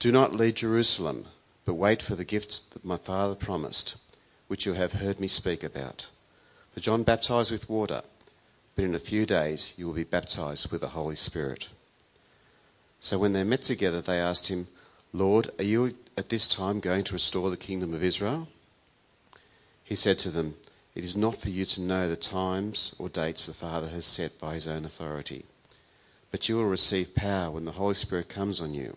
Do not leave Jerusalem, but wait for the gift that my Father promised, which you have heard me speak about. For John baptized with water, but in a few days you will be baptized with the Holy Spirit. So when they met together, they asked him, Lord, are you at this time going to restore the kingdom of Israel? He said to them, It is not for you to know the times or dates the Father has set by his own authority, but you will receive power when the Holy Spirit comes on you,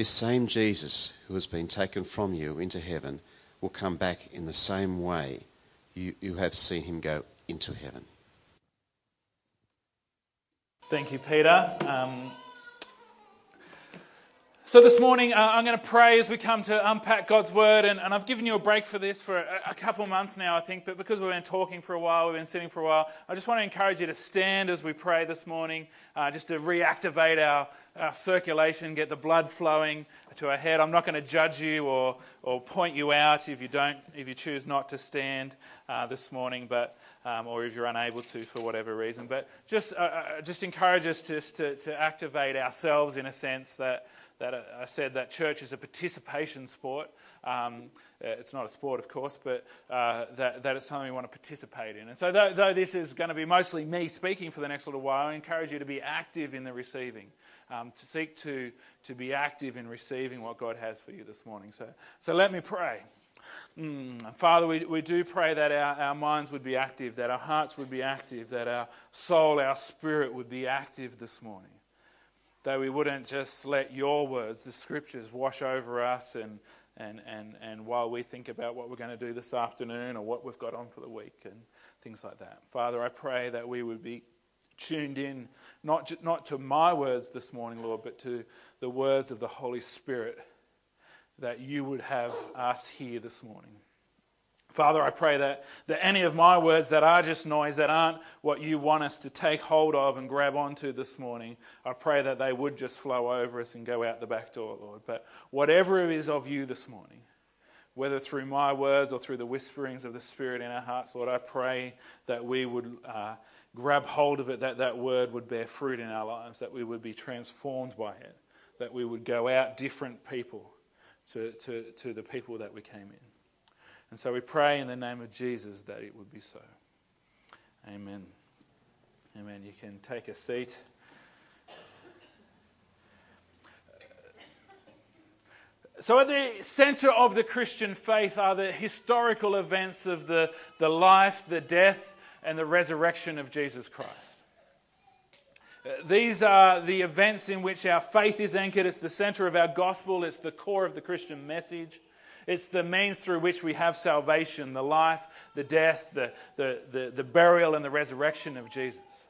This same Jesus who has been taken from you into heaven will come back in the same way you, you have seen him go into heaven. Thank you, Peter. Um, so, this morning, uh, I'm going to pray as we come to unpack God's Word. And, and I've given you a break for this for a, a, couple of months now, I think. But because we've been talking for a while, we've been sitting for a while, I just want to encourage you to stand as we pray this morning, uh, just to reactivate our, our circulation, get the blood flowing to our head. I'm not going to judge you or, or point you out if you, don't, if you choose not to stand uh, this morning. But um, or if you're unable to for whatever reason. But just, uh, uh just encourage us to, to, to activate ourselves in a sense that that I said that church is a participation sport. Um, uh, it's not a sport, of course, but uh, that, that it's something we want to participate in. And so, though, though, this is going to be mostly me speaking for the next little while, I encourage you to be active in the receiving, um, to seek to, to be active in receiving what God has for you this morning. So, so let me pray. Mm. Father, we, we do pray that our, our minds would be active, that our hearts would be active, that our soul, our spirit would be active this morning that we wouldn't just let your words, the scriptures, wash over us and, and, and, and while we think about what we're going to do this afternoon or what we've got on for the week and things like that. Father, I pray that we would be tuned in not, not to my words this morning, Lord, but to the words of the Holy Spirit that you would have us hear this morning. Father, I pray that, that any of my words that are just noise, that aren't what you want us to take hold of and grab onto this morning, I pray that they would just flow over us and go out the back door, Lord. But whatever it is of you this morning, whether through my words or through the whisperings of the Spirit in our hearts, Lord, I pray that we would uh, grab hold of it, that that word would bear fruit in our lives, that we would be transformed by it, that we would go out different people to, to, to the people that we came in. And so we pray in the name of Jesus that it would be so. Amen. Amen. You can take a seat. So, at the center of the Christian faith are the historical events of the, the life, the death, and the resurrection of Jesus Christ. Uh, these are the events in which our faith is anchored. It's the center of our gospel, it's the core of the Christian message. It's the means through which we have salvation the life, the death, the, the, the, the burial, and the resurrection of Jesus.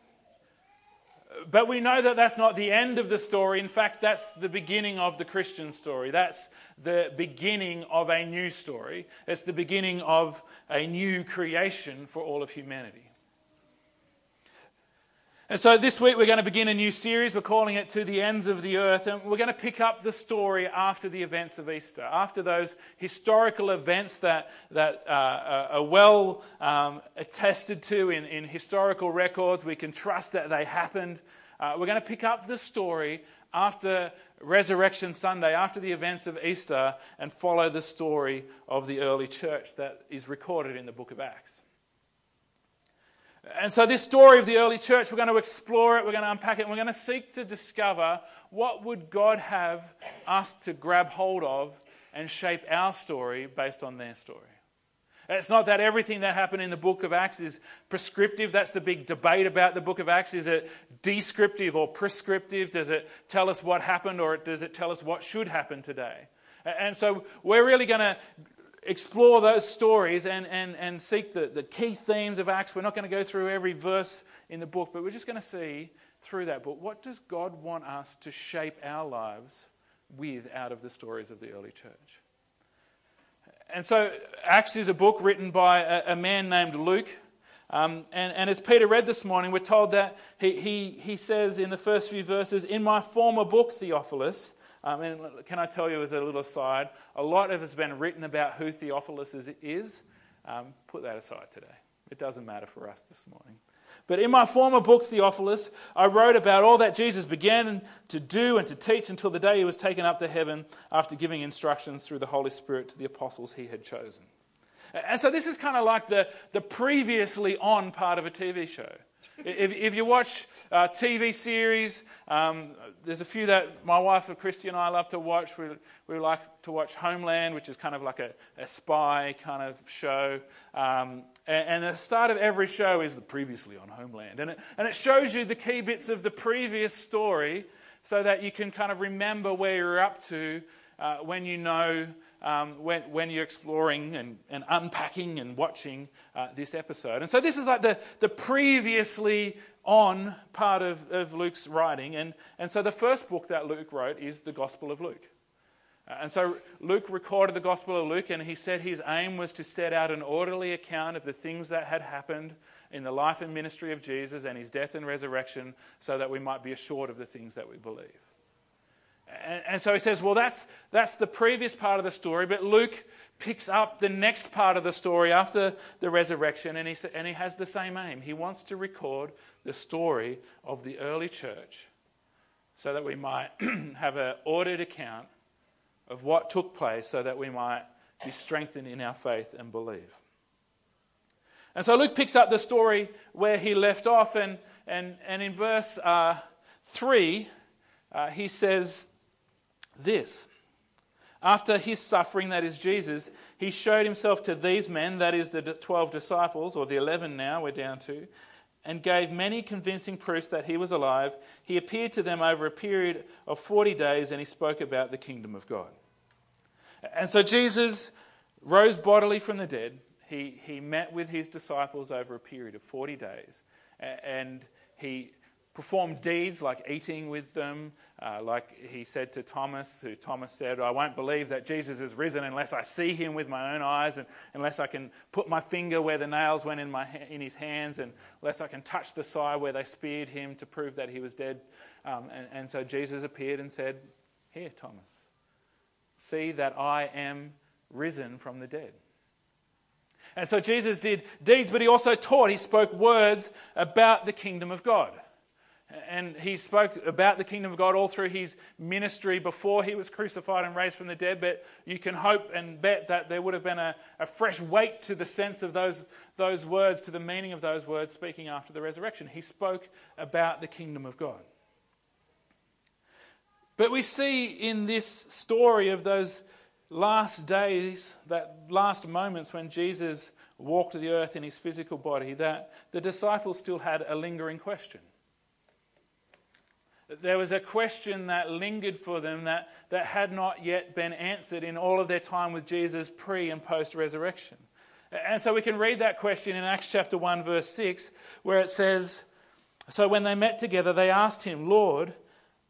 But we know that that's not the end of the story. In fact, that's the beginning of the Christian story. That's the beginning of a new story. It's the beginning of a new creation for all of humanity. And so this week we're going to begin a new series. We're calling it To the Ends of the Earth. And we're going to pick up the story after the events of Easter, after those historical events that, that uh, are well um, attested to in, in historical records. We can trust that they happened. Uh, we're going to pick up the story after Resurrection Sunday, after the events of Easter, and follow the story of the early church that is recorded in the book of Acts. And so, this story of the early church, we're going to explore it, we're going to unpack it, we're going to seek to discover what would God have us to grab hold of and shape our story based on their story. It's not that everything that happened in the book of Acts is prescriptive. That's the big debate about the book of Acts. Is it descriptive or prescriptive? Does it tell us what happened or does it tell us what should happen today? And so we're really going to explore those stories and, and, and seek the, the key themes of Acts. We're not going to go through every verse in the book, but we're just going to see through that book what does God want us to shape our lives with out of the stories of the early church. And so, Acts is a book written by a, a man named Luke. Um, and, and, as Peter read this morning, we're told that he, he, he says in the first few verses, In my former book, Theophilus, um, and can I tell you as a little aside, a lot of has been written about who Theophilus is. is. Um, put that aside today. It doesn't matter for us this morning. But in my former book, Theophilus, I wrote about all that Jesus began to do and to teach until the day he was taken up to heaven after giving instructions through the Holy Spirit to the apostles he had chosen. And so this is kind of like the, the previously on part of a TV show. If, if you watch uh, TV series, um, there's a few that my wife Christy and I love to watch. We, we like to watch Homeland, which is kind of like a, a spy kind of show. Um, and, and the start of every show is the previously on Homeland. And it, and it shows you the key bits of the previous story so that you can kind of remember where you're up to uh, when you know um, when, when you're exploring and, and unpacking and watching uh, this episode. And so this is like the, the previously on part of, of Luke's writing. And, and so the first book that Luke wrote is the Gospel of Luke. Uh, and so Luke recorded the Gospel of Luke, and he said his aim was to set out an orderly account of the things that had happened in the life and ministry of Jesus and his death and resurrection so that we might be assured of the things that we believe. And, and, so he says, well, that's, that's the previous part of the story, but Luke picks up the next part of the story after the resurrection, and he, and he has the same aim. He wants to record the story of the early church so that we might have an ordered account of what took place so that we might be strengthened in our faith and believe. And so Luke picks up the story where he left off, and, and, and in verse uh, 3, uh, he says, this. After his suffering, that is Jesus, he showed himself to these men, that is the 12 disciples, or the 11 now we're down to, and gave many convincing proofs that he was alive. He appeared to them over a period of 40 days and he spoke about the kingdom of God. And so Jesus rose bodily from the dead. He, he met with his disciples over a period of 40 days and he performed deeds like eating with them, uh, like he said to Thomas, who Thomas said, I won't believe that Jesus is risen unless I see him with my own eyes, and unless I can put my finger where the nails went in, my, in his hands, and unless I can touch the side where they speared him to prove that he was dead. Um, and, and so Jesus appeared and said, Here, Thomas, see that I am risen from the dead. And so Jesus did deeds, but he also taught. He spoke words about the kingdom of God. And he spoke about the kingdom of God all through his ministry before he was crucified and raised from the dead. But you can hope and bet that there would have been a, a, fresh weight to the sense of those, those words, to the meaning of those words, speaking after the resurrection. He spoke about the kingdom of God. But we see in this story of those last days, that last moments when Jesus walked the earth in his physical body, that the disciples still had a lingering question there was a question that lingered for them that, that had not yet been answered in all of their time with Jesus pre and post resurrection. And so we can read that question in Acts chapter 1, verse 6, where it says So when they met together, they asked him, Lord,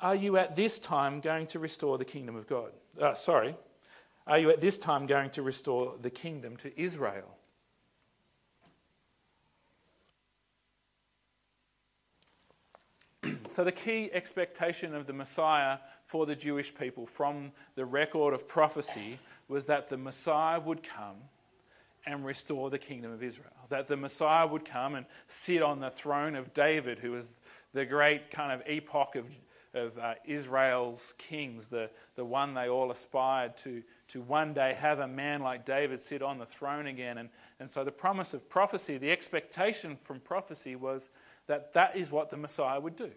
are you at this time going to restore the kingdom of God? Uh, sorry, are you at this time going to restore the kingdom to Israel? So, the key expectation of the Messiah for the Jewish people from the record of prophecy was that the Messiah would come and restore the kingdom of Israel. That the Messiah would come and sit on the throne of David, who was the great kind of epoch of, of uh, Israel's kings, the, the one they all aspired to, to one day have a man like David sit on the throne again. And, and so the promise of prophecy, the expectation from prophecy was that that is what the Messiah would do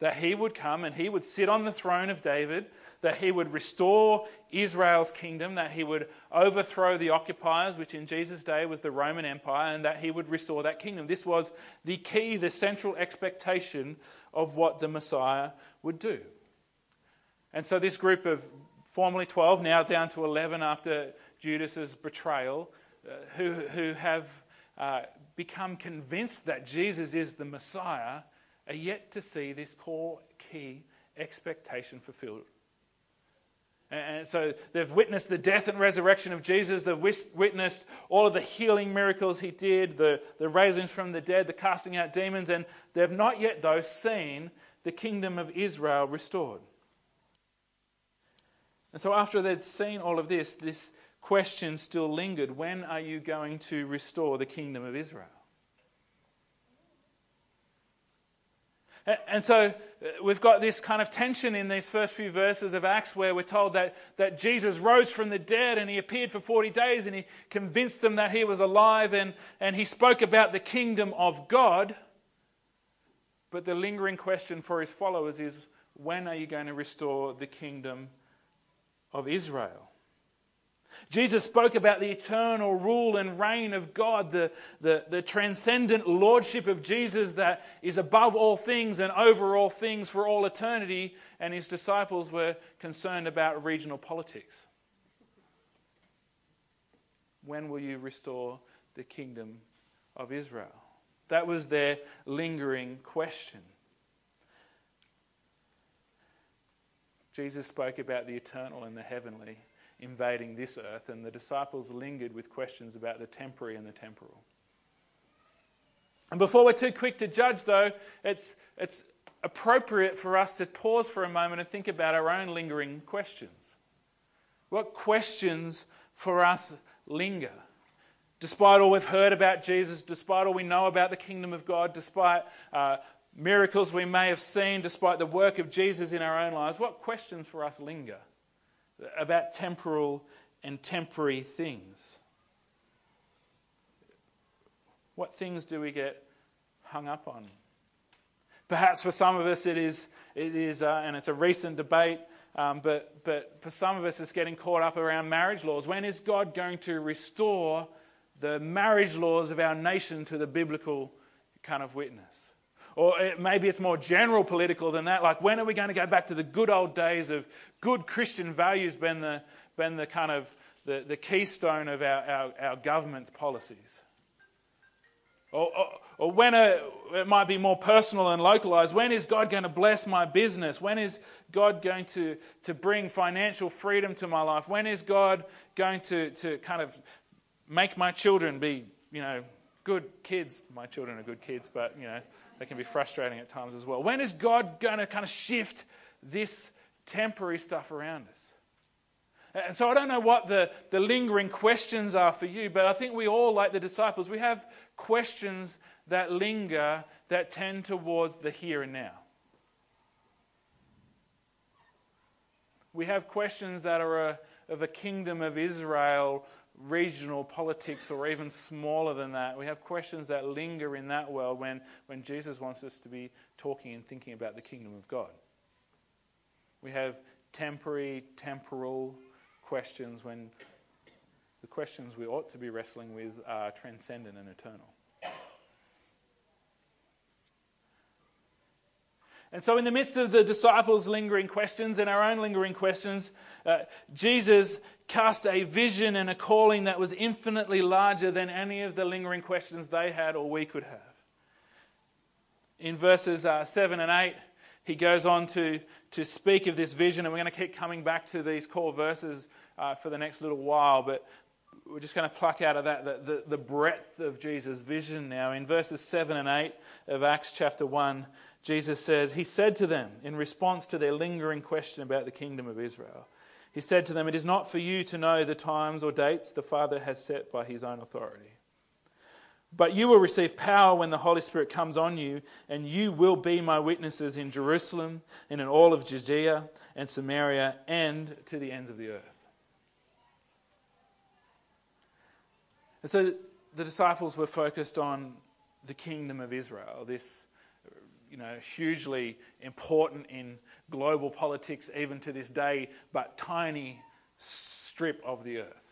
that he would come and he would sit on the throne of David, that he would restore Israel's kingdom, that he would overthrow the occupiers, which in Jesus' day was the Roman Empire, and that he would restore that kingdom. This was the key, the central expectation of what the Messiah would do. And so, this group of formerly 12, now down to 11 after Judas's betrayal, uh, who, who have uh, become convinced that Jesus is the Messiah, are yet to see this core key expectation fulfilled. And so they've witnessed the death and resurrection of Jesus. They've witnessed all of the healing miracles he did, the, the raisings from the dead, the casting out demons, and they've not yet, though, seen the kingdom of Israel restored. And so after they'd seen all of this, this question still lingered when are you going to restore the kingdom of Israel? And so uh, we've got this kind of tension in these first few verses of Acts where we're told that, that Jesus rose from the dead and he appeared for 40 days and he convinced them that he was alive and, and he spoke about the kingdom of God. But the lingering question for his followers is when are you going to restore the kingdom of Israel? Jesus spoke about the eternal rule and reign of God, the, the, the, transcendent lordship of Jesus that is above all things and over all things for all eternity, and his disciples were concerned about regional politics. When will you restore the kingdom of Israel? That was their lingering question. Jesus spoke about the eternal and the heavenly invading this earth, and the disciples lingered with questions about the temporary and the temporal. And before we're too quick to judge, though, it's, it's appropriate for us to pause for a moment and think about our own lingering questions. What questions for us linger? Despite all we've heard about Jesus, despite all we know about the kingdom of God, despite uh, miracles we may have seen, despite the work of Jesus in our own lives, what questions for us linger? About temporal and temporary things. What things do we get hung up on? Perhaps for some of us it is, it is uh, and it's a recent debate, um, but, but for some of us it's getting caught up around marriage laws. When is God going to restore the marriage laws of our nation to the biblical kind of witness? Or maybe it's more general political than that. Like, when are we going to go back to the good old days of good Christian values being the, been the kind of the, the keystone of our, our, our government's policies? Or, or, or when a, it might be more personal and localized. When is God going to bless my business? When is God going to, to bring financial freedom to my life? When is God going to, to kind of make my children be, you know, good kids? My children are good kids, but, you know, they can be frustrating at times as well. When is God going to kind of shift this temporary stuff around us? And so I don't know what the, the lingering questions are for you, but I think we all, like the disciples, we have questions that linger that tend towards the here and now. We have questions that are a, of a kingdom of Israel regional politics or even smaller than that. We have questions that linger in that world when, when Jesus wants us to be talking and thinking about the kingdom of God. We have temporary, temporal questions when the questions we ought to be wrestling with are transcendent and eternal. And so, in the midst of the disciples' lingering questions and our own lingering questions, uh, Jesus cast a vision and a calling that was infinitely larger than any of the lingering questions they had or we could have. In verses uh, 7 and 8, he goes on to, to speak of this vision, and we're going to keep coming back to these core verses uh, for the next little while, but we're just going to pluck out of that the, the, the breadth of Jesus' vision now. In verses 7 and 8 of Acts chapter 1, Jesus says, He said to them in response to their lingering question about the kingdom of Israel, He said to them, It is not for you to know the times or dates the Father has set by His own authority. But you will receive power when the Holy Spirit comes on you, and you will be my witnesses in Jerusalem and in all of Judea and Samaria and to the ends of the earth. And so the disciples were focused on the kingdom of Israel, this you know, hugely important in global politics even to this day, but tiny strip of the earth.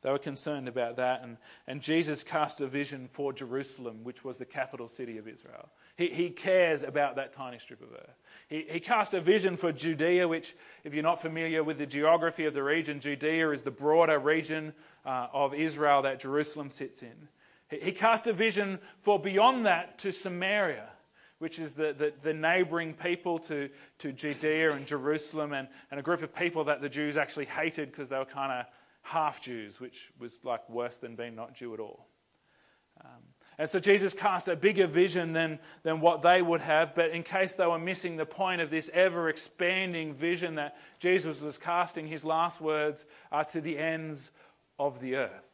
They were concerned about that, and, and Jesus cast a vision for Jerusalem, which was the capital city of Israel. He, he cares about that tiny strip of earth. He, he cast a vision for Judea, which, if you're not familiar with the geography of the region, Judea is the broader region uh, of Israel that Jerusalem sits in. He, he cast a vision for beyond that to Samaria which is the, the, the, neighboring people to, to Judea and Jerusalem, and, and a group of people that the Jews actually hated because they were kind of half Jews, which was like worse than being not Jew at all. Um, and so Jesus cast a bigger vision than, than what they would have, but in case they were missing the point of this ever expanding vision that Jesus was casting, his last words are to the ends of the earth.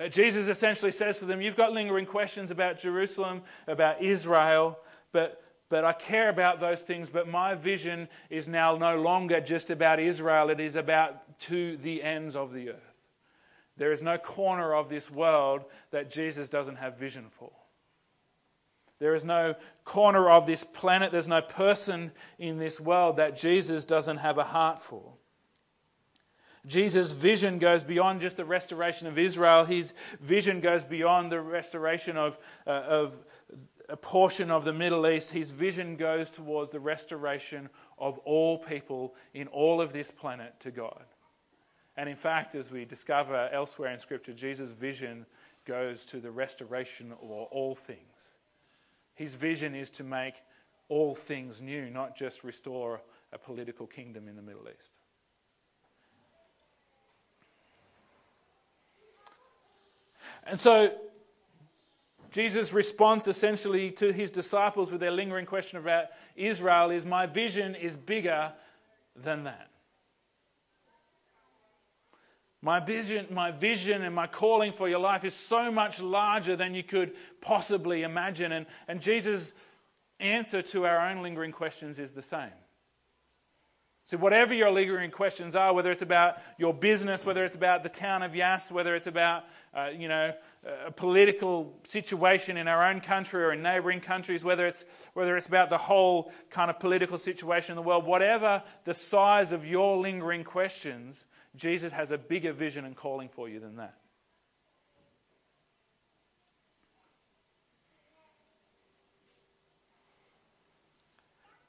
Uh, Jesus essentially says to them, You've got lingering questions about Jerusalem, about Israel, but, but I care about those things, but my vision is now no longer just about Israel, it is about to the ends of the earth. There is no corner of this world that Jesus doesn't have vision for. There is no corner of this planet, there's no person in this world that Jesus doesn't have a heart for. Jesus' vision goes beyond just the restoration of Israel. His vision goes beyond the restoration of, uh, of a portion of the Middle East. His vision goes towards the restoration of all people in all of this planet to God. And in fact, as we discover elsewhere in Scripture, Jesus' vision goes to the restoration of all things. His vision is to make all things new, not just restore a political kingdom in the Middle East. And so, Jesus' response essentially to his disciples with their lingering question about Israel is My vision is bigger than that. My vision, my vision and my calling for your life is so much larger than you could possibly imagine. And, and Jesus' answer to our own lingering questions is the same. So, whatever your lingering questions are, whether it's about your business, whether it's about the town of Yass, whether it's about uh, you know, a political situation in our own country or in neighboring countries, whether it's, whether it's about the whole kind of political situation in the world, whatever the size of your lingering questions, Jesus has a bigger vision and calling for you than that.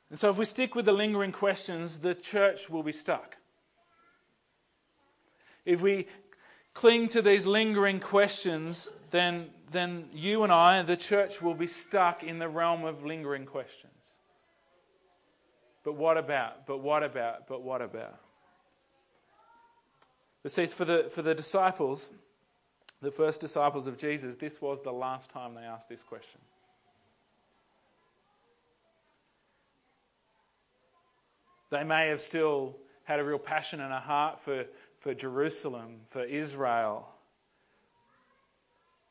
And so, if we stick with the lingering questions, the church will be stuck. If we cling to these lingering questions, then, then you and I, the church, will be stuck in the realm of lingering questions. But what about? But what about? But what about? But see, for the, for the disciples, the first disciples of Jesus, this was the last time they asked this question. They may have still had a real passion and a heart for, for Jerusalem, for Israel.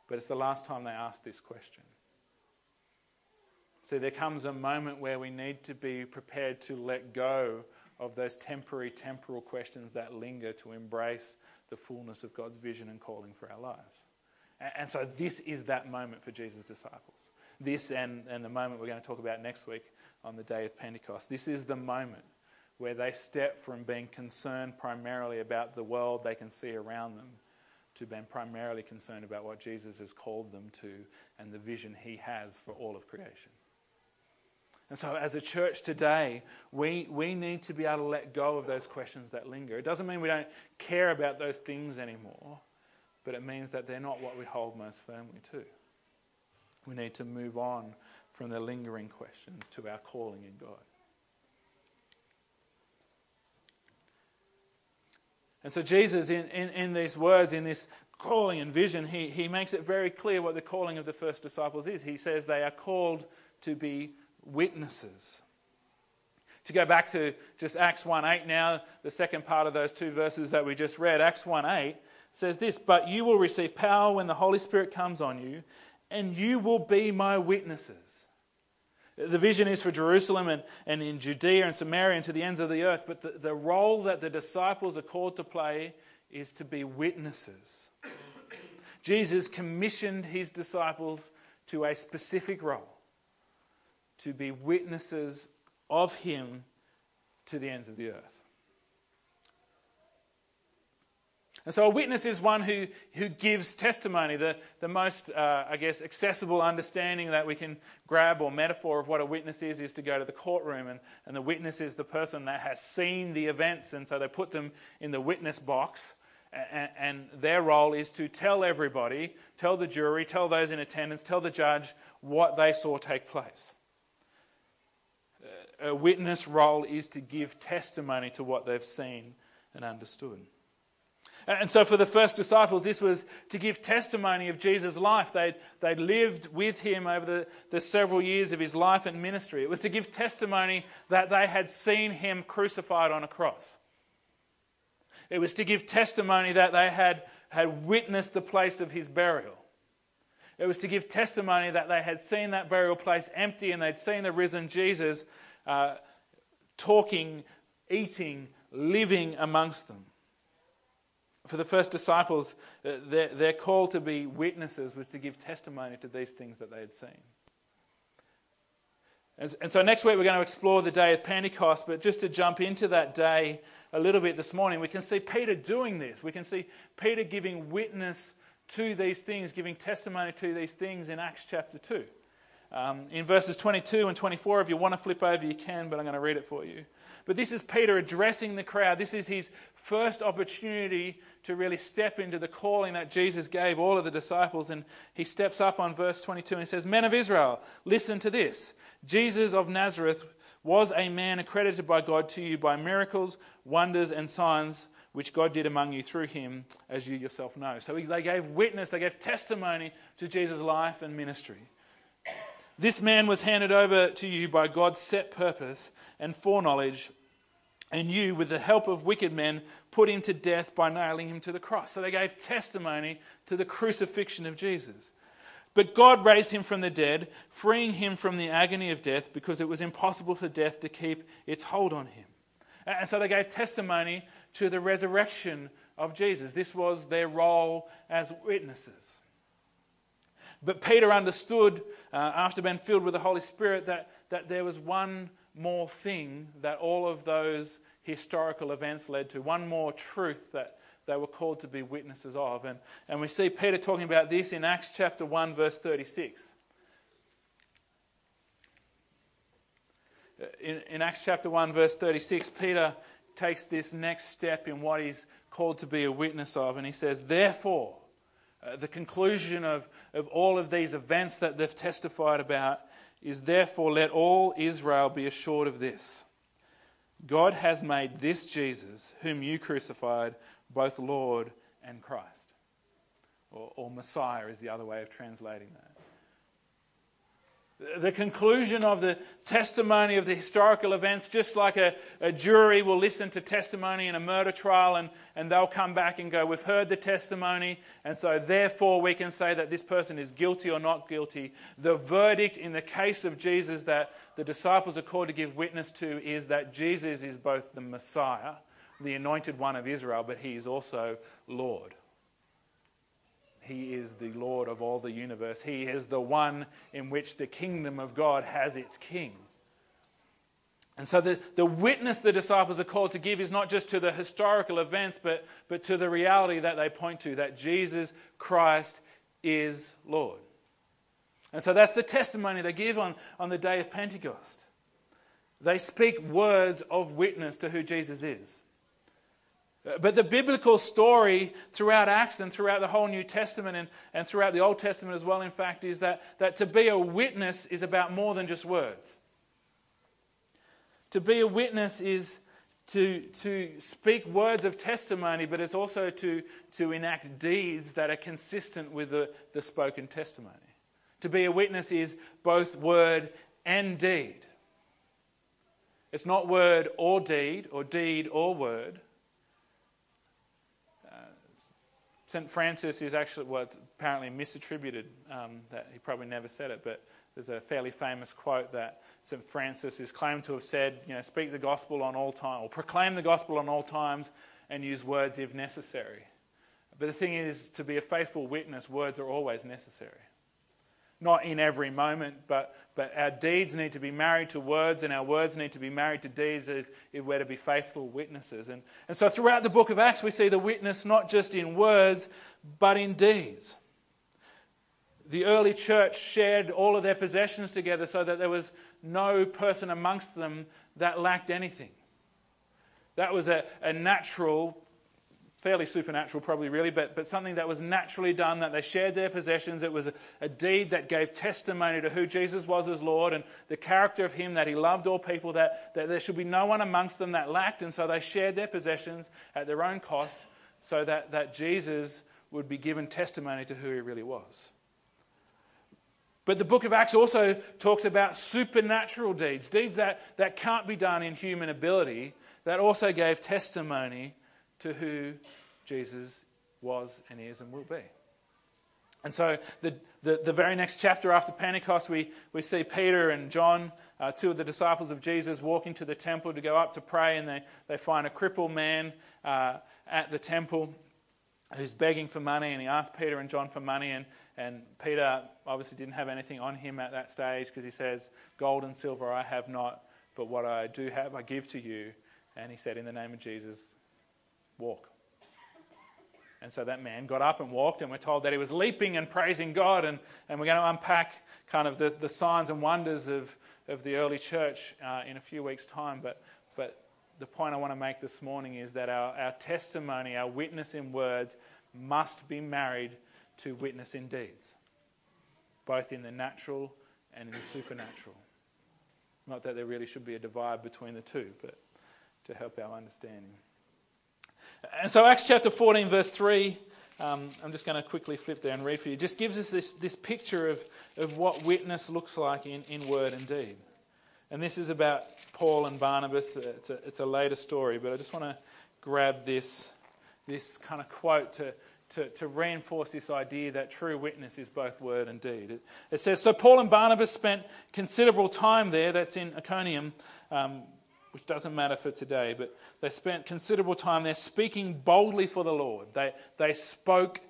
But it's the last time they ask this question. See, there comes a moment where we need to be prepared to let go of those temporary, temporal questions that linger to embrace the fullness of God's vision and calling for our lives. And, and so, this is that moment for Jesus' disciples. This and, and the moment we're going to talk about next week on the day of Pentecost. This is the moment where they step from being concerned primarily about the world they can see around them to being primarily concerned about what Jesus has called them to and the vision he has for all of creation. And so, as a church today, we, we need to be able to let go of those questions that linger. It doesn't mean we don't care about those things anymore, but it means that they're not what we hold most firmly to. We need to move on from the lingering questions to our calling in God. And so, Jesus, in, in, in, these words, in this calling and vision, he, he makes it very clear what the calling of the first disciples is. He says they are called to be witnesses. To go back to just Acts 1 8 now, the second part of those two verses that we just read, Acts 1 8 says this But you will receive power when the Holy Spirit comes on you, and you will be my witnesses the vision is for Jerusalem and, and in Judea and Samaria and to the ends of the earth. But the, the role that the disciples are called to play is to be witnesses. Jesus commissioned his disciples to a specific role. to be witnesses of him to the ends of the earth. And so a witness is one who, who gives testimony. The, the most, uh, I guess, accessible understanding that we can grab or metaphor of what a witness is is to go to the courtroom. And, and the witness is the person that has seen the events. And so they put them in the witness box. And, and their role is to tell everybody, tell the jury, tell those in attendance, tell the judge what they saw take place. A witness role is to give testimony to what they've seen and understood. And so, for the first disciples, this was to give testimony of Jesus' life. They'd, they'd lived with him over the, the several years of his life and ministry. It was to give testimony that they had seen him crucified on a cross. It was to give testimony that they had, had witnessed the place of his burial. It was to give testimony that they had seen that burial place empty and they'd seen the risen Jesus uh, talking, eating, living amongst them for the first disciples, uh, their, their call to be witnesses was to give testimony to these things that they had seen. And, and so next week we're going to explore the day of Pentecost, but just to jump into that day a little bit this morning, we can see Peter doing this. We can see Peter giving witness to these things, giving testimony to these things in Acts chapter 2. Um, in verses 22 and 24, if you want to flip over, you can, but I'm going to read it for you. But this is Peter addressing the crowd. This is his first opportunity to really step into the calling that Jesus gave all of the disciples. And he steps up on verse 22 and he says, Men of Israel, listen to this. Jesus of Nazareth was a man accredited by God to you by miracles, wonders, and signs which God did among you through him, as you yourself know. So they gave witness, they gave testimony to Jesus' life and ministry. This man was handed over to you by God's set purpose and foreknowledge and you, with the help of wicked men, put him to death by nailing him to the cross. So they gave testimony to the crucifixion of Jesus. But God raised him from the dead, freeing him from the agony of death because it was impossible for death to keep its hold on him. And so they gave testimony to the resurrection of Jesus. This was their role as witnesses. But Peter understood, uh, after being filled with the Holy Spirit, that, that there was one more thing that all of those historical events led to, one more truth that they were called to be witnesses of. And, and we see Peter talking about this in Acts chapter 1, verse 36. In, in Acts chapter 1, verse 36, Peter takes this next step in what he's called to be a witness of, and he says, Therefore, uh, the conclusion of, of all of these events that they've testified about is therefore let all Israel be assured of this God has made this Jesus, whom you crucified, both Lord and Christ. Or, or Messiah is the other way of translating that. The conclusion of the testimony of the historical events, just like a, a, jury will listen to testimony in a murder trial and, and they'll come back and go, We've heard the testimony, and so therefore we can say that this person is guilty or not guilty. The verdict in the case of Jesus that the disciples are called to give witness to is that Jesus is both the Messiah, the anointed one of Israel, but he is also Lord. He is the Lord of all the universe. He is the one in which the kingdom of God has its king. And so the, the witness the disciples are called to give is not just to the historical events, but, but to the reality that they point to that Jesus Christ is Lord. And so that's the testimony they give on, on the day of Pentecost. They speak words of witness to who Jesus is. But the biblical story throughout Acts and throughout the whole New Testament and, and throughout the Old Testament as well, in fact, is that, that to be a witness is about more than just words. To be a witness is to, to speak words of testimony, but it's also to, to enact deeds that are consistent with the, the spoken testimony. To be a witness is both word and deed. It's not word or deed, or deed or word. St. Francis is actually, well, apparently misattributed, um, that he probably never said it, but there's a fairly famous quote that St. Francis is claimed to have said, you know, speak the gospel on all times, or proclaim the gospel on all times and use words if necessary. But the thing is, to be a faithful witness, words are always necessary. Not in every moment, but, but our deeds need to be married to words, and our words need to be married to deeds if, if we're to be faithful witnesses. And, and so throughout the book of Acts, we see the witness not just in words, but in deeds. The early church shared all of their possessions together so that there was no person amongst them that lacked anything. That was a, a natural fairly supernatural, probably, really, but, but something that was naturally done, that they shared their possessions. It was a, a, deed that gave testimony to who Jesus was as Lord and the character of Him, that He loved all people, that, that there should be no one amongst them that lacked. And so they shared their possessions at their own cost so that, that Jesus would be given testimony to who He really was. But the book of Acts also talks about supernatural deeds, deeds that, that can't be done in human ability, that also gave testimony to who Jesus was and is and will be. And so, the, the, the, very next chapter after Pentecost, we, we see Peter and John, uh, two of the disciples of Jesus, walking to the temple to go up to pray, and they, they find a crippled man uh, at the temple who's begging for money, and he asks Peter and John for money, and, and Peter obviously didn't have anything on him at that stage because he says, Gold and silver I have not, but what I do have I give to you. And he said, In the name of Jesus, walk. And so that man got up and walked, and we're told that he was leaping and praising God. And, and we're going to unpack kind of the, the signs and wonders of, of the early church uh, in a few weeks' time. But, but the point I want to make this morning is that our, our testimony, our witness in words, must be married to witness in deeds, both in the natural and in the supernatural. Not that there really should be a divide between the two, but to help our understanding. And so, Acts chapter 14, verse 3, um, I'm just going to quickly flip there and read for you, just gives us this, this picture of, of what witness looks like in, in word and deed. And this is about Paul and Barnabas. It's a, it's a later story, but I just want to grab this, this kind of quote to, to, to, reinforce this idea that true witness is both word and deed. It, it, says So Paul and Barnabas spent considerable time there, that's in Iconium, um, which doesn't matter for today, but they spent considerable time there speaking boldly for the Lord. They, they spoke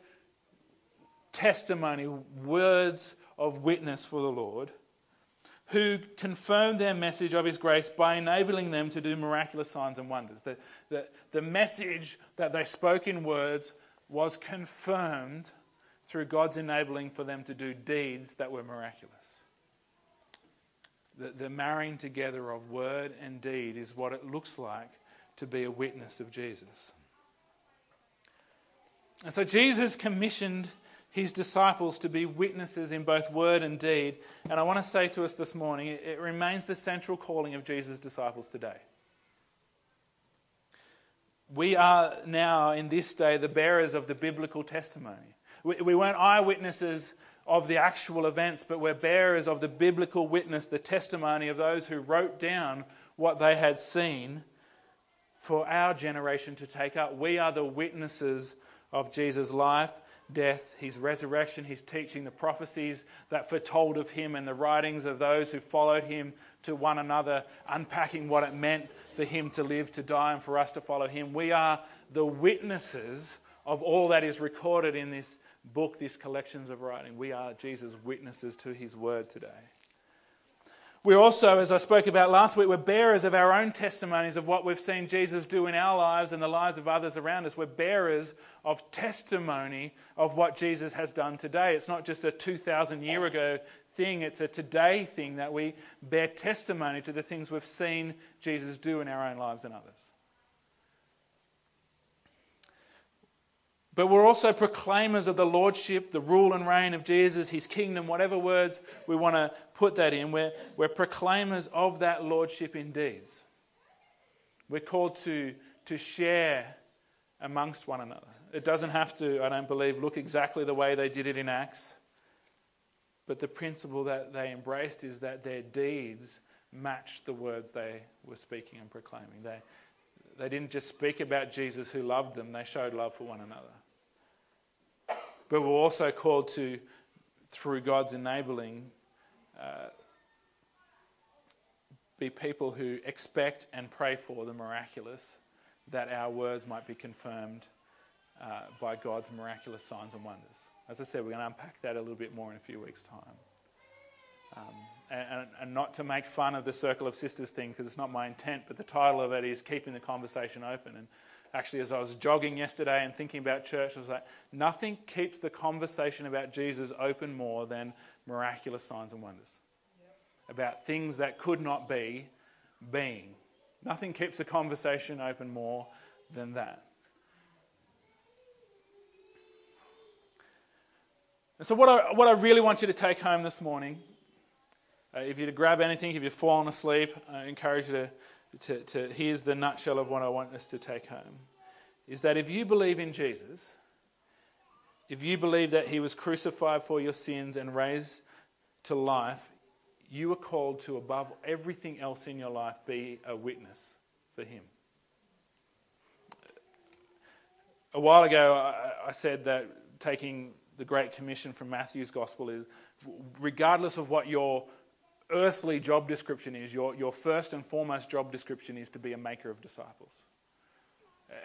testimony, words of witness for the Lord, who confirmed their message of His grace by enabling them to do miraculous signs and wonders. The, the, the message that they spoke in words was confirmed through God's enabling for them to do deeds that were miraculous. The, the marrying together of word and deed is what it looks like to be a witness of Jesus. And so Jesus commissioned his disciples to be witnesses in both word and deed. And I want to say to us this morning it, remains the central calling of Jesus' disciples today. We are now, in this day, the bearers of the biblical testimony. We, we weren't eyewitnesses of the actual events, but we're bearers of the biblical witness, the testimony of those who wrote down what they had seen for our generation to take up. We are the witnesses of Jesus' life, death, his resurrection, his teaching, the prophecies that foretold of him, and the writings of those who followed him to one another, unpacking what it meant for him to live, to die, and for us to follow him. We are the witnesses of all that is recorded in this book, these collections of writing. We are Jesus' witnesses to his word today. We're also, as I spoke about last week, we're bearers of our own testimonies of what we've seen Jesus do in our lives and the lives of others around us. We're bearers of testimony of what Jesus has done today. It's not just a 2,000 year ago thing, it's a today thing that we bear testimony to the things we've seen Jesus do in our own lives and others. But we're also proclaimers of the lordship, the rule and reign of Jesus, his kingdom, whatever words we want to put that in. We're, we're proclaimers of that lordship in deeds. We're called to, to share amongst one another. It doesn't have to, I don't believe, look exactly the way they did it in Acts. But the principle that they embraced is that their deeds matched the words they were speaking and proclaiming. They, they didn't just speak about Jesus who loved them, they showed love for one another. But we're also called to, through God's enabling, uh, be people who expect and pray for the miraculous, that our words might be confirmed uh, by God's miraculous signs and wonders. As I said, we're going to unpack that a little bit more in a few weeks' time. Um, and, and, not to make fun of the Circle of Sisters thing because it's not my intent, but the title of it is Keeping the Conversation Open. And actually, as I was jogging yesterday and thinking about church, I was like, nothing keeps the conversation about Jesus open more than miraculous signs and wonders. Yep. About things that could not be being. Nothing keeps the conversation open more than that. And so, what I, what I really want you to take home this morning, uh, if you're to grab anything, if you've fallen asleep, I encourage you to, to, to, here's the nutshell of what I want us to take home, is that if you believe in Jesus, if you believe that he was crucified for your sins and raised to life, you are called to, above everything else in your life, be a witness for Him. A while ago, I, I said that taking the Great Commission from Matthew's Gospel is regardless of what your earthly job description is, your, your first and foremost job description is to be a maker of disciples.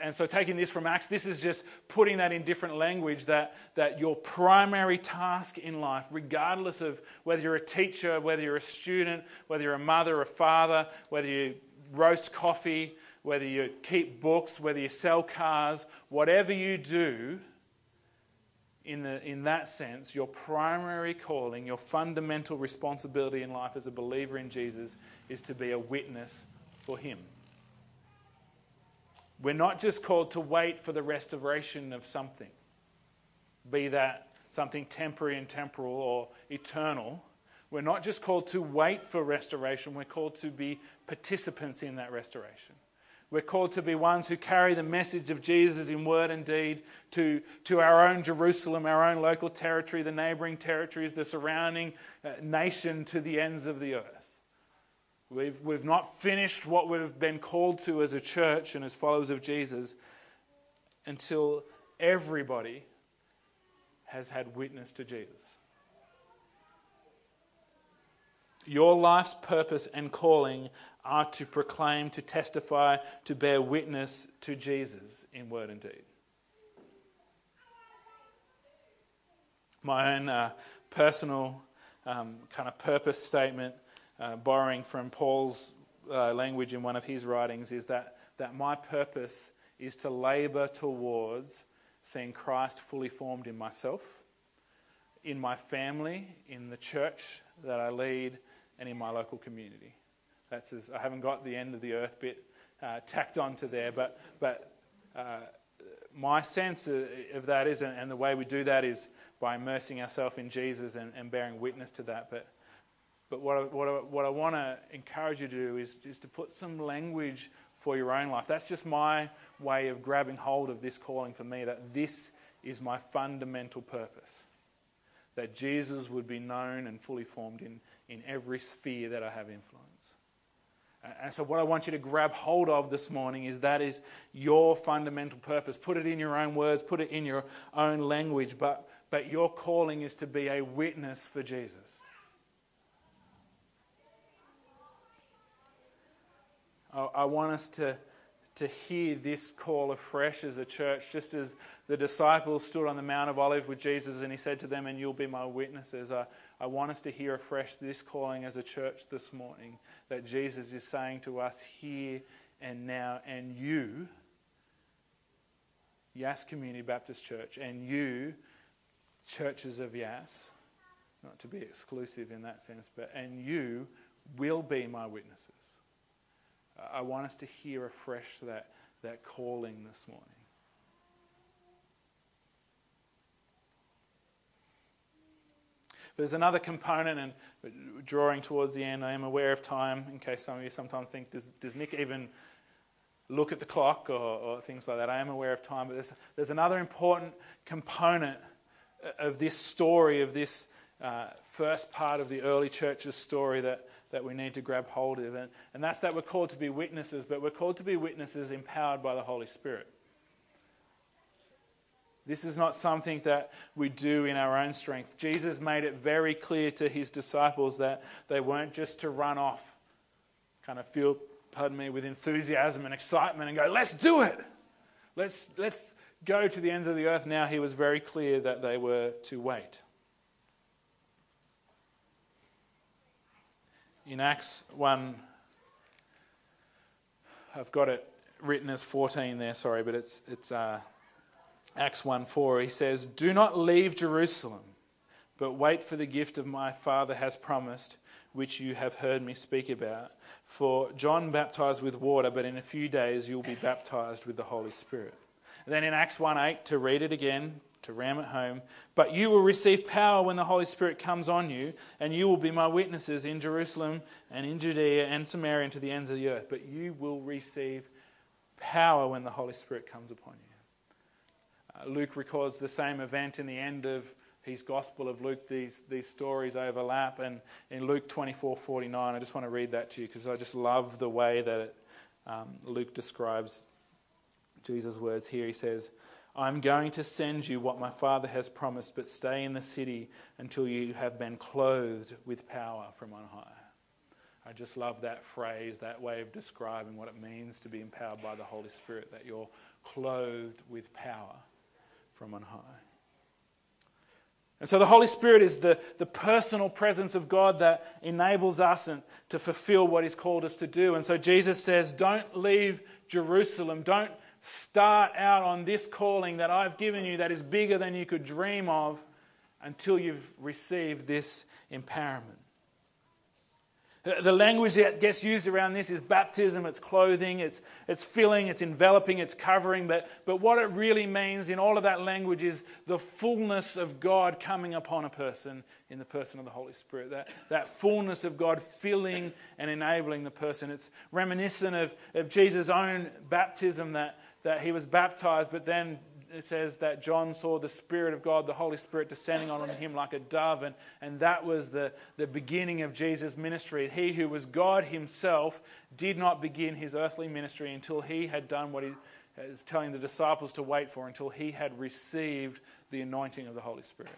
And so, taking this from Acts, this is just putting that in different language that, that your primary task in life, regardless of whether you're a teacher, whether you're a student, whether you're a mother, or a father, whether you roast coffee, whether you keep books, whether you sell cars, whatever you do, in, the, in that sense, your primary calling, your fundamental responsibility in life as a believer in Jesus is to be a witness for Him. We're not just called to wait for the restoration of something, be that something temporary and temporal or eternal. We're not just called to wait for restoration, we're called to be participants in that restoration. We're called to be ones who carry the message of Jesus in word and deed to, to our own Jerusalem, our own local territory, the neighboring territories, the surrounding uh, nation to the ends of the earth. We've, we've not finished what we've been called to as a church and as followers of Jesus until everybody has had witness to Jesus. Your life's purpose and calling are to proclaim, to testify, to bear witness to Jesus in word and deed. My own uh, personal um, kind of purpose statement uh, borrowing from Paul's uh, language in one of his writings, is that, that my purpose is to labor towards seeing Christ fully formed in myself, in my family, in the church that I lead, and in my local community. That's as, I haven't got the end of the earth bit uh, tacked onto there, but, but uh, my sense of that is, and the way we do that is by immersing ourselves in Jesus and, and bearing witness to that. But but what I, what I, what I want to encourage you to do is, is to put some language for your own life. That's just my way of grabbing hold of this calling for me, that this is my fundamental purpose. That Jesus would be known and fully formed in, in every sphere that I have influence. And so, what I want you to grab hold of this morning is that is your fundamental purpose. Put it in your own words, put it in your own language, but, but your calling is to be a witness for Jesus. I, I want us to, to hear this call afresh as a church, just as the disciples stood on the Mount of Olives with Jesus and he said to them, And you'll be my witnesses. I, I want us to hear afresh this calling as a church this morning that Jesus is saying to us here and now, and you, Yass Community Baptist Church, and you, churches of Yass, not to be exclusive in that sense, but and you will be my witnesses. I want us to hear afresh that, that calling this morning. There's another component, and drawing towards the end, I am aware of time, in case some of you sometimes think, does, does Nick even look at the clock or, or, things like that? I am aware of time, but there's, there's another important component of this story, of this uh, first part of the early church's story that, that we need to grab hold of. And, and that's that we're called to be witnesses, but we're called to be witnesses empowered by the Holy Spirit. This is not something that we do in our own strength. Jesus made it very clear to his disciples that they weren't just to run off, kind of feel, pardon me, with enthusiasm and excitement and go, let's do it. Let's, let's go to the ends of the earth now. He was very clear that they were to wait. In Acts 1, I've got it written as 14 there, sorry, but it's, it's uh, Acts 1 4. He says, Do not leave Jerusalem, but wait for the gift of my Father has promised, which you have heard me speak about. For John baptized with water, but in a few days you'll be baptized with the Holy Spirit. And then in Acts 1 8, to read it again, to ram it home. But you will receive power when the Holy Spirit comes on you, and you will be my witnesses in Jerusalem and in Judea and Samaria and to the ends of the earth. But you will receive power when the Holy Spirit comes upon you. Uh, Luke records the same event in the end of his Gospel of Luke. These, these stories overlap. And in Luke 24 49, I just want to read that to you because I just love the way that it, um, Luke describes Jesus' words here. He says, I'm going to send you what my Father has promised, but stay in the city until you have been clothed with power from on high. I just love that phrase, that way of describing what it means to be empowered by the Holy Spirit, that you're clothed with power from on high. And so the Holy Spirit is the, the personal presence of God that enables us and, to fulfill what He's called us to do. And so Jesus says, Don't leave Jerusalem. Don't Start out on this calling that I've given you that is bigger than you could dream of until you've received this empowerment. The language that gets used around this is baptism, it's clothing, it's, it's filling, it's enveloping, it's covering. But, but what it really means in all of that language is the fullness of God coming upon a person in the person of the Holy Spirit. That, that fullness of God filling and enabling the person. It's reminiscent of, of Jesus' own baptism that, that he was baptized, but then it says that John saw the Spirit of God, the Holy Spirit, descending on him like a dove. And, and that was the, the beginning of Jesus' ministry. He who was God himself did not begin his earthly ministry until he had done what he is telling the disciples to wait for, until he had received the anointing of the Holy Spirit.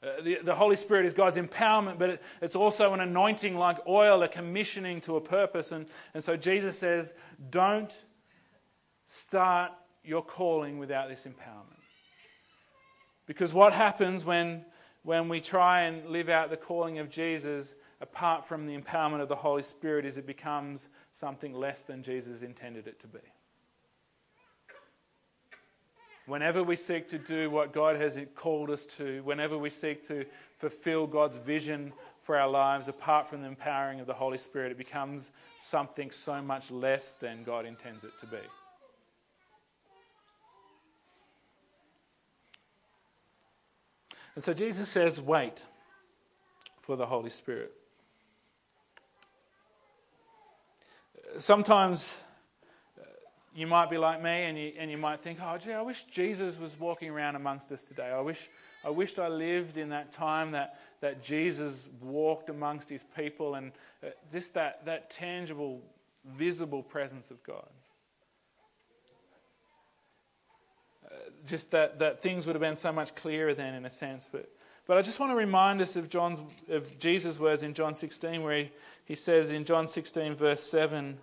Uh, the, the, Holy Spirit is God's empowerment, but it, it's also an anointing like oil, a commissioning to a purpose. And, and so Jesus says, Don't start your calling without this empowerment. Because what happens when, when we try and live out the calling of Jesus apart from the empowerment of the Holy Spirit is it becomes something less than Jesus intended it to be. Whenever we seek to do what God has called us to, whenever we seek to fulfill God's vision for our lives apart from the empowering of the Holy Spirit, it becomes something so much less than God intends it to be. And so Jesus says, wait for the Holy Spirit. Sometimes uh, you might be like me and you, and you might think, oh, gee, I wish Jesus was walking around amongst us today. I wish I, wished I lived in that time that, that Jesus walked amongst his people and uh, just that, that tangible, visible presence of God. Just that, that things would have been so much clearer then, in a sense. But, but I just want to remind us of, John's, of Jesus' words in John 16, where he, he says in John 16, verse 7,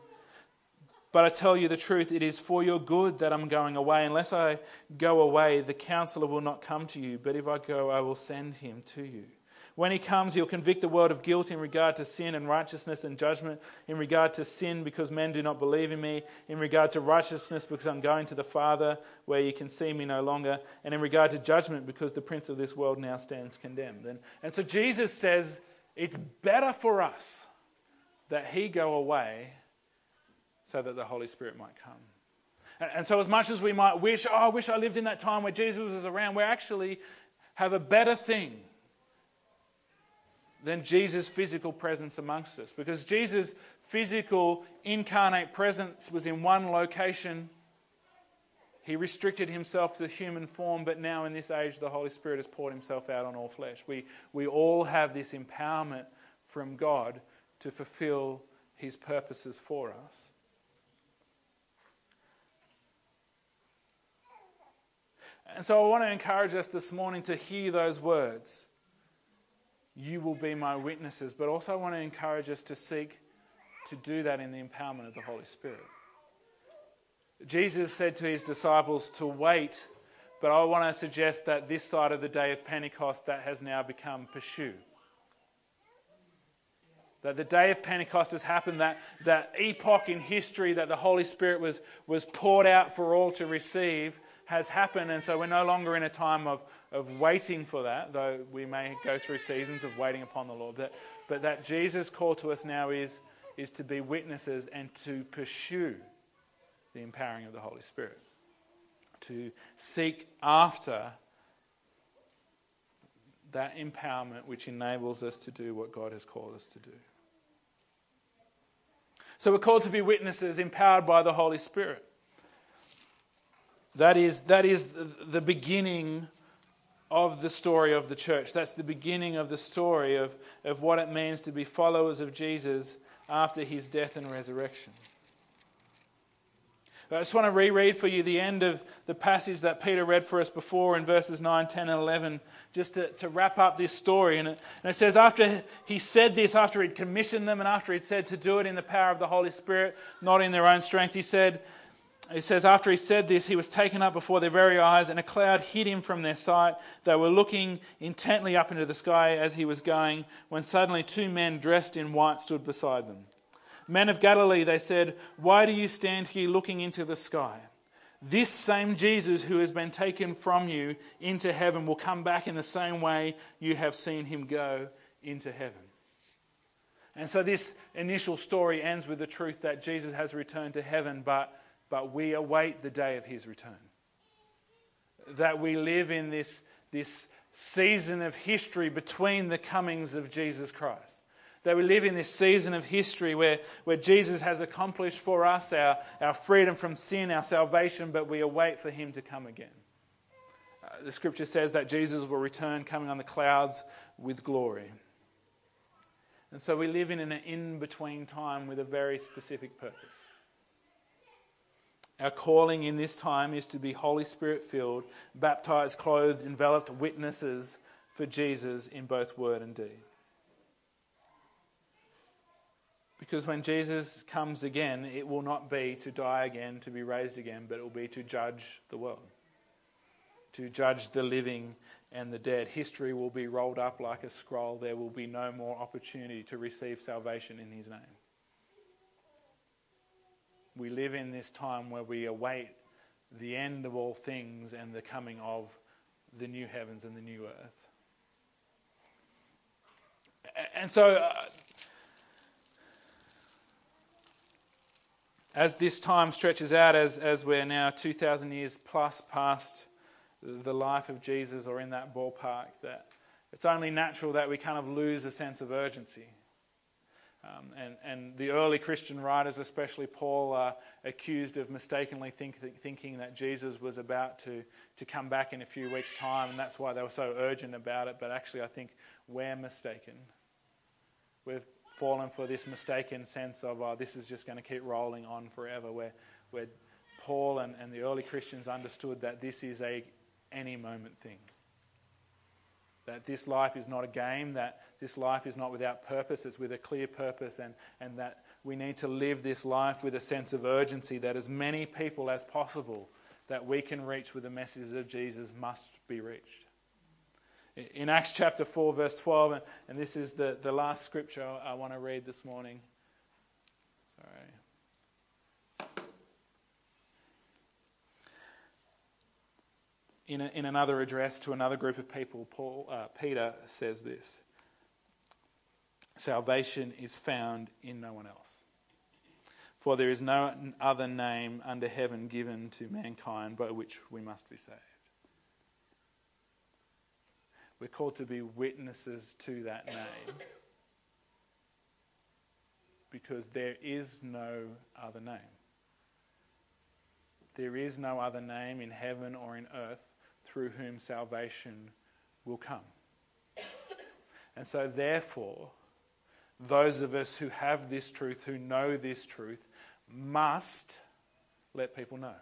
But I tell you the truth, it is for your good that I'm going away. Unless I go away, the counselor will not come to you, but if I go, I will send him to you. When he comes, he'll convict the world of guilt in regard to sin and righteousness and judgment, in regard to sin because men do not believe in me, in regard to righteousness because I'm going to the Father where you can see me no longer, and in regard to judgment because the prince of this world now stands condemned. And, and so Jesus says it's better for us that he go away so that the Holy Spirit might come. And so, as much as we might wish, oh, I wish I lived in that time where Jesus was around, we actually have a better thing than Jesus' physical presence amongst us. Because Jesus' physical incarnate presence was in one location. He restricted himself to human form, but now in this age, the Holy Spirit has poured himself out on all flesh. We, we all have this empowerment from God to fulfill his purposes for us. And so I want to encourage us this morning to hear those words you will be my witnesses. But also, I want to encourage us to seek to do that in the empowerment of the Holy Spirit. Jesus said to his disciples to wait, but I want to suggest that this side of the day of Pentecost, that has now become pursue. That the day of Pentecost has happened, that, that epoch in history that the Holy Spirit was, was poured out for all to receive has happened. And so we're no longer in a time of, of waiting for that, though we may go through seasons of waiting upon the Lord. That, but that Jesus' call to us now is, is to be witnesses and to pursue the empowering of the Holy Spirit, to seek after that empowerment which enables us to do what God has called us to do. So we're called to be witnesses empowered by the Holy Spirit. That is, that is the beginning of the story of the church. That's the beginning of the story of, of what it means to be followers of Jesus after his death and resurrection. I just want to reread for you the end of the passage that Peter read for us before in verses 9, 10, and 11, just to, to wrap up this story. And it, and it says, After he said this, after he'd commissioned them, and after he'd said to do it in the power of the Holy Spirit, not in their own strength, he said, he says, after he said this, he was taken up before their very eyes, and a cloud hid him from their sight. They were looking intently up into the sky as he was going, when suddenly two men dressed in white stood beside them. Men of Galilee, they said, why do you stand here looking into the sky? This same Jesus who has been taken from you into heaven will come back in the same way you have seen him go into heaven. And so this initial story ends with the truth that Jesus has returned to heaven, but, but we await the day of his return. That we live in this, this season of history between the comings of Jesus Christ. That we live in this season of history where, where Jesus has accomplished for us our, our freedom from sin, our salvation, but we await for him to come again. Uh, the scripture says that Jesus will return coming on the clouds with glory. And so we live in an in between time with a very specific purpose. Our calling in this time is to be Holy Spirit filled, baptized, clothed, enveloped witnesses for Jesus in both word and deed. Because when Jesus comes again, it will not be to die again, to be raised again, but it will be to judge the world, to judge the living and the dead. History will be rolled up like a scroll. There will be no more opportunity to receive salvation in His name. We live in this time where we await the end of all things and the coming of the new heavens and the new earth. And so, uh, as this time stretches out, as, as we're now 2,000 years plus past the life of Jesus or in that ballpark, that it's only natural that we kind of lose a sense of urgency. Um, and, and the early Christian writers, especially Paul, are accused of mistakenly think, thinking that Jesus was about to, to come back in a few weeks' time, and that's why they were so urgent about it. But actually, I think we're mistaken. We've fallen for this mistaken sense of, oh, this is just going to keep rolling on forever, where, where Paul and, and the early Christians understood that this is a any moment thing. That this life is not a game, that this life is not without purpose, it's with a clear purpose, and, and that we need to live this life with a sense of urgency that as many people as possible that we can reach with the message of Jesus must be reached. In Acts chapter 4, verse 12, and this is the, the last scripture I want to read this morning. Sorry. In, a, in another address to another group of people, Paul, uh, Peter says this Salvation is found in no one else. For there is no other name under heaven given to mankind by which we must be saved. We're called to be witnesses to that name because there is no other name. There is no other name in heaven or in earth through whom salvation will come. And so, therefore, those of us who have this truth, who know this truth, must let people know.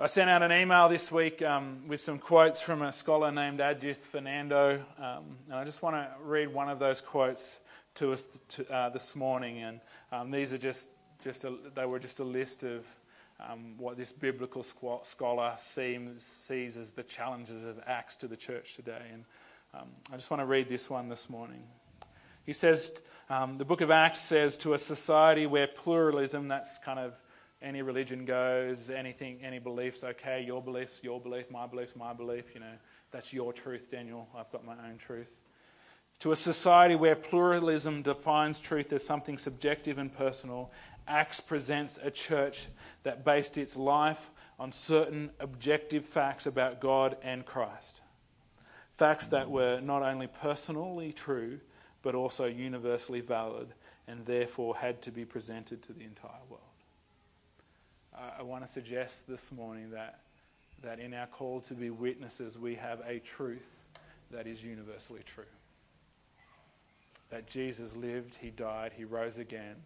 I sent out an email this week um, with some quotes from a scholar named Ajith Fernando, um, and I just want to read one of those quotes to us to, uh, this morning. And um, these are just, just a, they were just a list of um, what this biblical scholar seems, sees as the challenges of Acts to the church today. And Um, I just want to read this one this morning. He says, um, the book of Acts says, to a society where pluralism, that's kind of any religion goes, anything, any beliefs, okay, your beliefs, your belief, my beliefs, my belief, you know, that's your truth, Daniel. I've got my own truth. To a society where pluralism defines truth as something subjective and personal, Acts presents a church that based its life on certain objective facts about God and Christ. Facts that were not only personally true, but also universally valid, and therefore had to be presented to the entire world. I want to suggest this morning that, that in our call to be witnesses, we have a truth that is universally true that Jesus lived, he died, he rose again,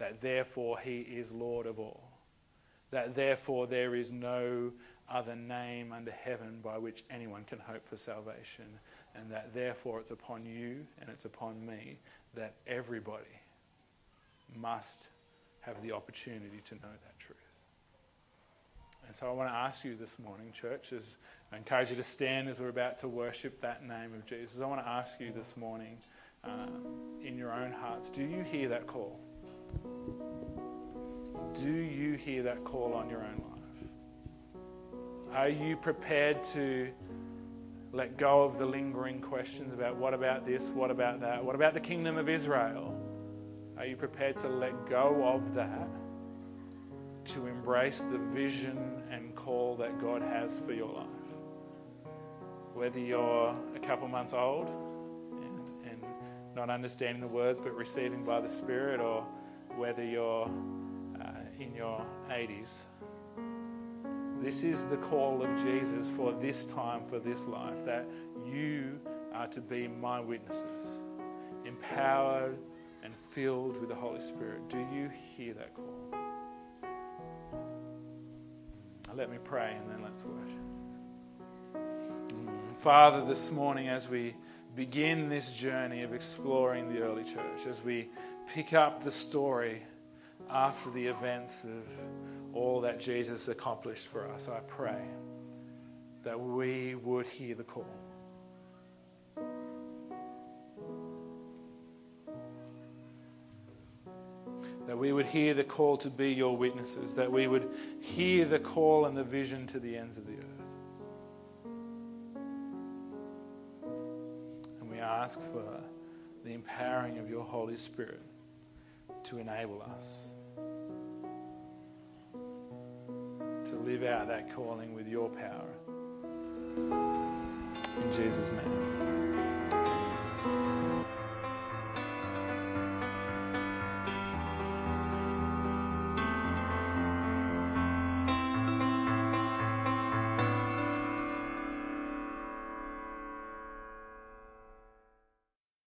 that therefore he is Lord of all, that therefore there is no other name under heaven by which anyone can hope for salvation, and that therefore it's upon you and it's upon me that everybody must have the opportunity to know that truth. And so I want to ask you this morning, church, as I encourage you to stand as we're about to worship that name of Jesus. I want to ask you this morning uh, in your own hearts. Do you hear that call? Do you hear that call on your own life? Are you prepared to let go of the lingering questions about what about this, what about that, what about the kingdom of Israel? Are you prepared to let go of that to embrace the vision and call that God has for your life? Whether you're a couple months old, and not understanding the words but receiving by the Spirit, or whether you're uh, in your 80s. This is the call of Jesus for this time, for this life, that you are to be my witnesses, empowered and filled with the Holy Spirit. Do you hear that call? Let me pray and then let's worship. Mm, Father, this morning as we begin this journey of exploring the early church as we pick up the story after the events of all that Jesus accomplished for us. I pray that we would hear the call. That we would hear the call to be your witnesses, that we would hear the call and the vision to the ends of the earth. And we ask for the empowering of your Holy Spirit to enable us to live out that calling with your power. In Jesus' name.